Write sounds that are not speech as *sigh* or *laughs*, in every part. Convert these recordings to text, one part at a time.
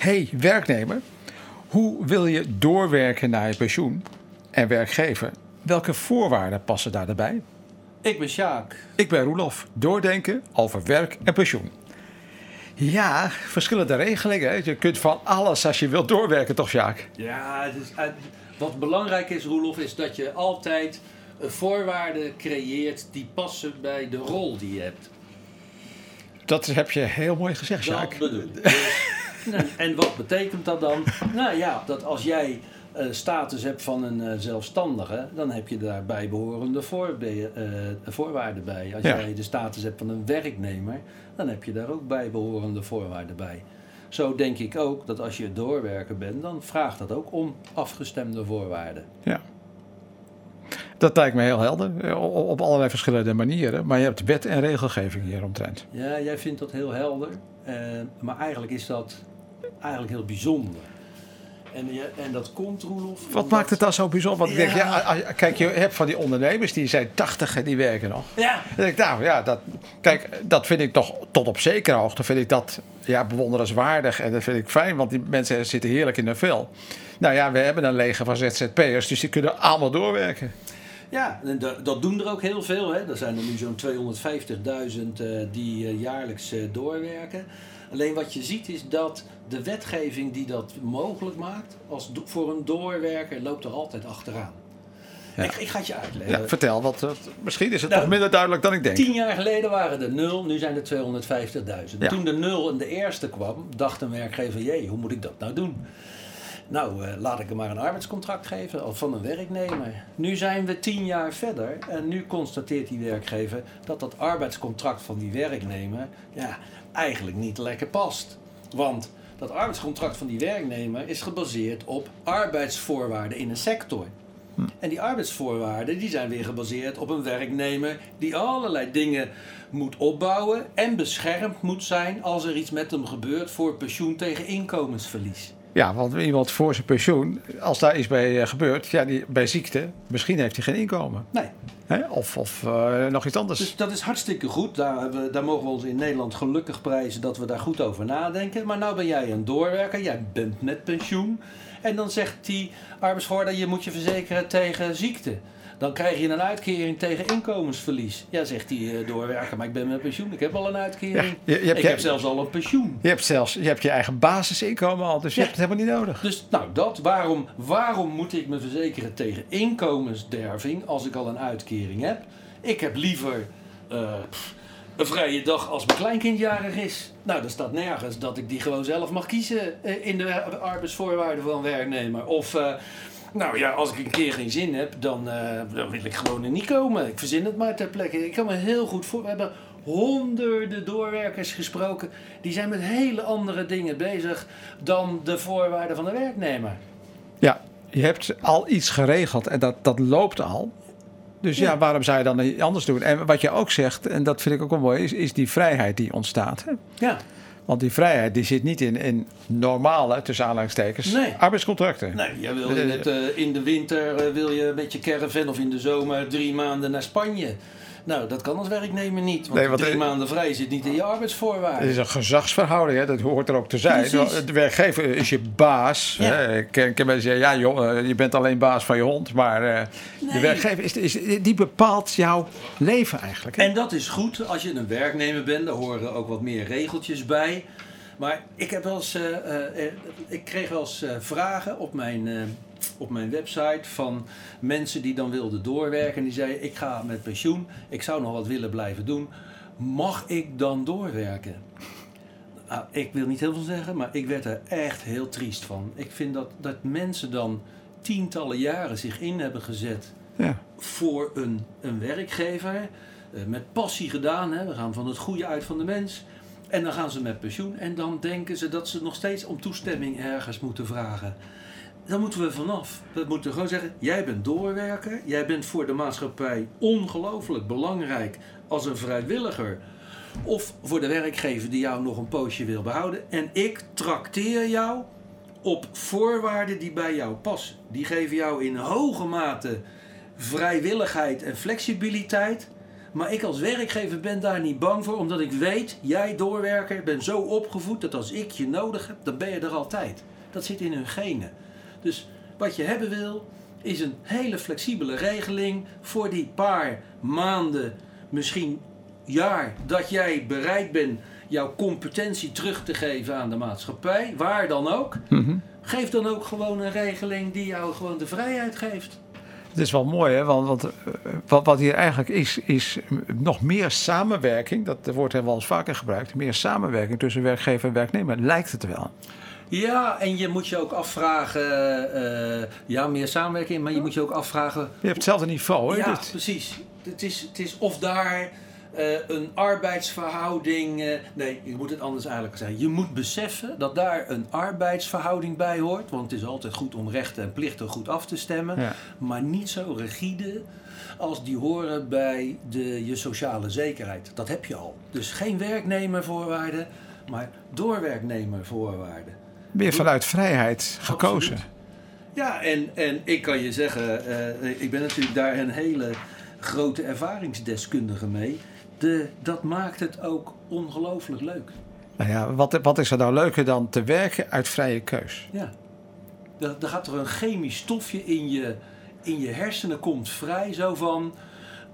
hey, werknemer, hoe wil je doorwerken naar je pensioen? En werkgever, welke voorwaarden passen daarbij? Ik ben Sjaak. Ik ben Roelof, doordenken over werk en pensioen. Ja, verschillende regelingen. Je kunt van alles als je wilt doorwerken, toch Sjaak? Ja, dus, wat belangrijk is, Roelof, is dat je altijd voorwaarden creëert die passen bij de rol die je hebt. Dat heb je heel mooi gezegd, Sjaak. Dat bedoel ik. Dus, *laughs* en wat betekent dat dan? Nou ja, dat als jij uh, status hebt van een uh, zelfstandige, dan heb je daar bijbehorende voorbe uh, voorwaarden bij. Als ja. jij de status hebt van een werknemer, dan heb je daar ook bijbehorende voorwaarden bij. Zo denk ik ook dat als je doorwerker bent, dan vraagt dat ook om afgestemde voorwaarden. Ja. Dat lijkt me heel helder, op allerlei verschillende manieren. Maar je hebt wet en regelgeving hieromtrent. Ja, jij vindt dat heel helder. Maar eigenlijk is dat eigenlijk heel bijzonder. En, en dat komt, Roelof. Wat omdat... maakt het dan zo bijzonder? Want ja. ik denk, ja, kijk, je hebt van die ondernemers die zijn 80 en die werken nog. Ja. Dan denk ik, nou ja, dat, kijk, dat vind ik toch tot op zekere hoogte vind ik dat ja, bewonderenswaardig. En dat vind ik fijn, want die mensen zitten heerlijk in hun vel. Nou ja, we hebben een leger van ZZP'ers, dus die kunnen allemaal doorwerken. Ja, en dat doen er ook heel veel. Hè. Er zijn er nu zo'n 250.000 uh, die uh, jaarlijks uh, doorwerken. Alleen wat je ziet is dat de wetgeving die dat mogelijk maakt, als voor een doorwerker, loopt er altijd achteraan. Ja. Ik, ik, ga het je uitleggen. Ja, vertel, wat, misschien is het nou, nog minder duidelijk dan ik denk. Tien jaar geleden waren er nul, nu zijn er 250.000. Ja. Toen de nul in de eerste kwam, dacht een werkgever, jee, hoe moet ik dat nou doen? Nou, uh, laat ik hem maar een arbeidscontract geven of van een werknemer. Nu zijn we tien jaar verder en nu constateert die werkgever dat dat arbeidscontract van die werknemer ja, eigenlijk niet lekker past. Want dat arbeidscontract van die werknemer is gebaseerd op arbeidsvoorwaarden in een sector. Hm. En die arbeidsvoorwaarden die zijn weer gebaseerd op een werknemer die allerlei dingen moet opbouwen en beschermd moet zijn als er iets met hem gebeurt voor pensioen tegen inkomensverlies. Ja, want iemand voor zijn pensioen, als daar iets bij uh, gebeurt, ja, die, bij ziekte, misschien heeft hij geen inkomen. Nee. Hè? Of, of uh, nog iets anders. Dus dat is hartstikke goed. Daar, we, daar mogen we ons in Nederland gelukkig prijzen dat we daar goed over nadenken. Maar nou ben jij een doorwerker, jij bent met pensioen. En dan zegt die arbeidsvoorwaarder, je moet je verzekeren tegen ziekte. Dan krijg je een uitkering tegen inkomensverlies. Ja, zegt die uh, doorwerker, maar ik ben met pensioen. Ik heb al een uitkering. Ja, je, ik je, heb zelfs al een pensioen. Je hebt zelfs je, hebt je eigen basisinkomen al, dus ja. je hebt het helemaal niet nodig. Dus nou, dat, waarom, waarom moet ik me verzekeren tegen inkomensderving als ik al een uitkering heb? Ik heb liever uh, pff, een vrije dag als mijn kleinkind jarig is. Nou, er staat nergens dat ik die gewoon zelf mag kiezen uh, in de arbeidsvoorwaarden van werknemer. Of... Nou ja, als ik een keer geen zin heb, dan, uh, dan wil ik gewoon er niet komen. Ik verzin het maar ter plekke. Ik kan me heel goed voor. We hebben honderden doorwerkers gesproken. Die zijn met hele andere dingen bezig dan de voorwaarden van de werknemer. Ja, je hebt al iets geregeld en dat, dat loopt al. Dus ja. ja, waarom zou je dan anders doen? En wat je ook zegt, en dat vind ik ook wel mooi, is, is die vrijheid die ontstaat. Hè? Ja. Want die vrijheid die zit niet in, in normale, tussen aanhalingstekens, nee. arbeidscontracten. Nee, jij wil in, het, uh, in de winter uh, wil je met je caravan of in de zomer drie maanden naar Spanje. Nou, dat kan als werkneker niet. Want, nee, want drie maanden vrij zit niet in je arbeidsvoorwaarden. Het is een gezagsverhouding, hè? dat hoort er ook te zijn. Precies. De werkgever is je baas. Ja. Hè? Ik ken mensen zeggen, ja joh, je bent alleen baas van je hond. Maar uh, nee. de werkgever is, is, die bepaalt jouw leven eigenlijk. Hè? En dat is goed. Als je een werknemer bent, daar horen ook wat meer regeltjes bij. Maar ik heb wel eens, uh, uh, ik kreeg wel eens vragen op mijn op mijn website van mensen die dan wilden doorwerken. En die zeiden: Ik ga met pensioen, ik zou nog wat willen blijven doen. Mag ik dan doorwerken? Nou, ik wil niet heel veel zeggen, maar ik werd er echt heel triest van. Ik vind dat, dat mensen dan tientallen jaren zich in hebben gezet ja. voor een, een werkgever. Met passie gedaan. Hè. We gaan van het goede uit van de mens. En dan gaan ze met pensioen. En dan denken ze dat ze nog steeds om toestemming ergens moeten vragen. Dan moeten we vanaf. We moeten gewoon zeggen: jij bent doorwerker. Jij bent voor de maatschappij ongelooflijk belangrijk als een vrijwilliger. Of voor de werkgever die jou nog een poosje wil behouden. En ik trakteer jou op voorwaarden die bij jou passen. Die geven jou in hoge mate vrijwilligheid en flexibiliteit. Maar ik als werkgever ben daar niet bang voor, omdat ik weet, jij doorwerker bent zo opgevoed dat als ik je nodig heb, dan ben je er altijd. Dat zit in hun genen. Dus wat je hebben wil, is een hele flexibele regeling voor die paar maanden, misschien jaar, dat jij bereid bent jouw competentie terug te geven aan de maatschappij, waar dan ook. Geef dan ook gewoon een regeling die jou gewoon de vrijheid geeft. Het is wel mooi, hè? Want, want eh, wat, wat hier eigenlijk is, is nog meer samenwerking. Dat wordt wel eens vaker gebruikt. Meer samenwerking tussen werkgever en werknemer. Lijkt het wel. Ja, en je moet je ook afvragen, eh, ja, meer samenwerking, maar je moet je ook afvragen. Je hebt hetzelfde niveau, hè? Ja, Dit- precies. Het is, het is of daar eh, een arbeidsverhouding. eh, nee, je moet het anders eigenlijk zeggen. Je moet beseffen dat daar een arbeidsverhouding bij hoort. Want het is altijd goed om rechten en plichten goed af te stemmen. Ja. Maar niet zo rigide als die horen bij de, je sociale zekerheid. Dat heb je al. Dus geen werknemervoorwaarden, maar doorwerknemervoorwaarden. Meer vanuit vrijheid gekozen. Absoluut. Ja, en, en ik kan je zeggen, eh, ik ben natuurlijk daar een hele grote ervaringsdeskundige mee. De, dat maakt het ook ongelooflijk leuk. Nou ja, wat, wat is er nou leuker dan te werken uit vrije keus? Ja. Er, er gaat er een chemisch stofje in je, in je hersenen komt vrij. Zo van,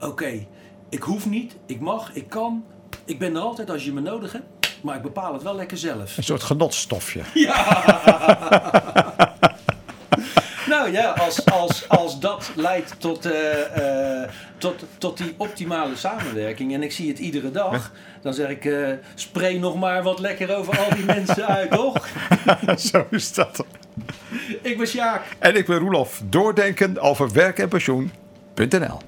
oké, ik hoef niet, ik mag, ik kan. Ik ben er altijd als je me nodig hebt. Maar ik bepaal het wel lekker zelf. Een soort genotstofje. *laughs* *laughs* Nou ja, als, als, als dat leidt tot, eh, eh, tot, tot die optimale samenwerking en ik zie het iedere dag, dan zeg ik, eh spray nog maar wat lekker over al die mensen uit, *laughs* toch? Zo is dat. Ik ben Sjaak. En ik ben Roelof. Doordenken over werk en pensioen.nl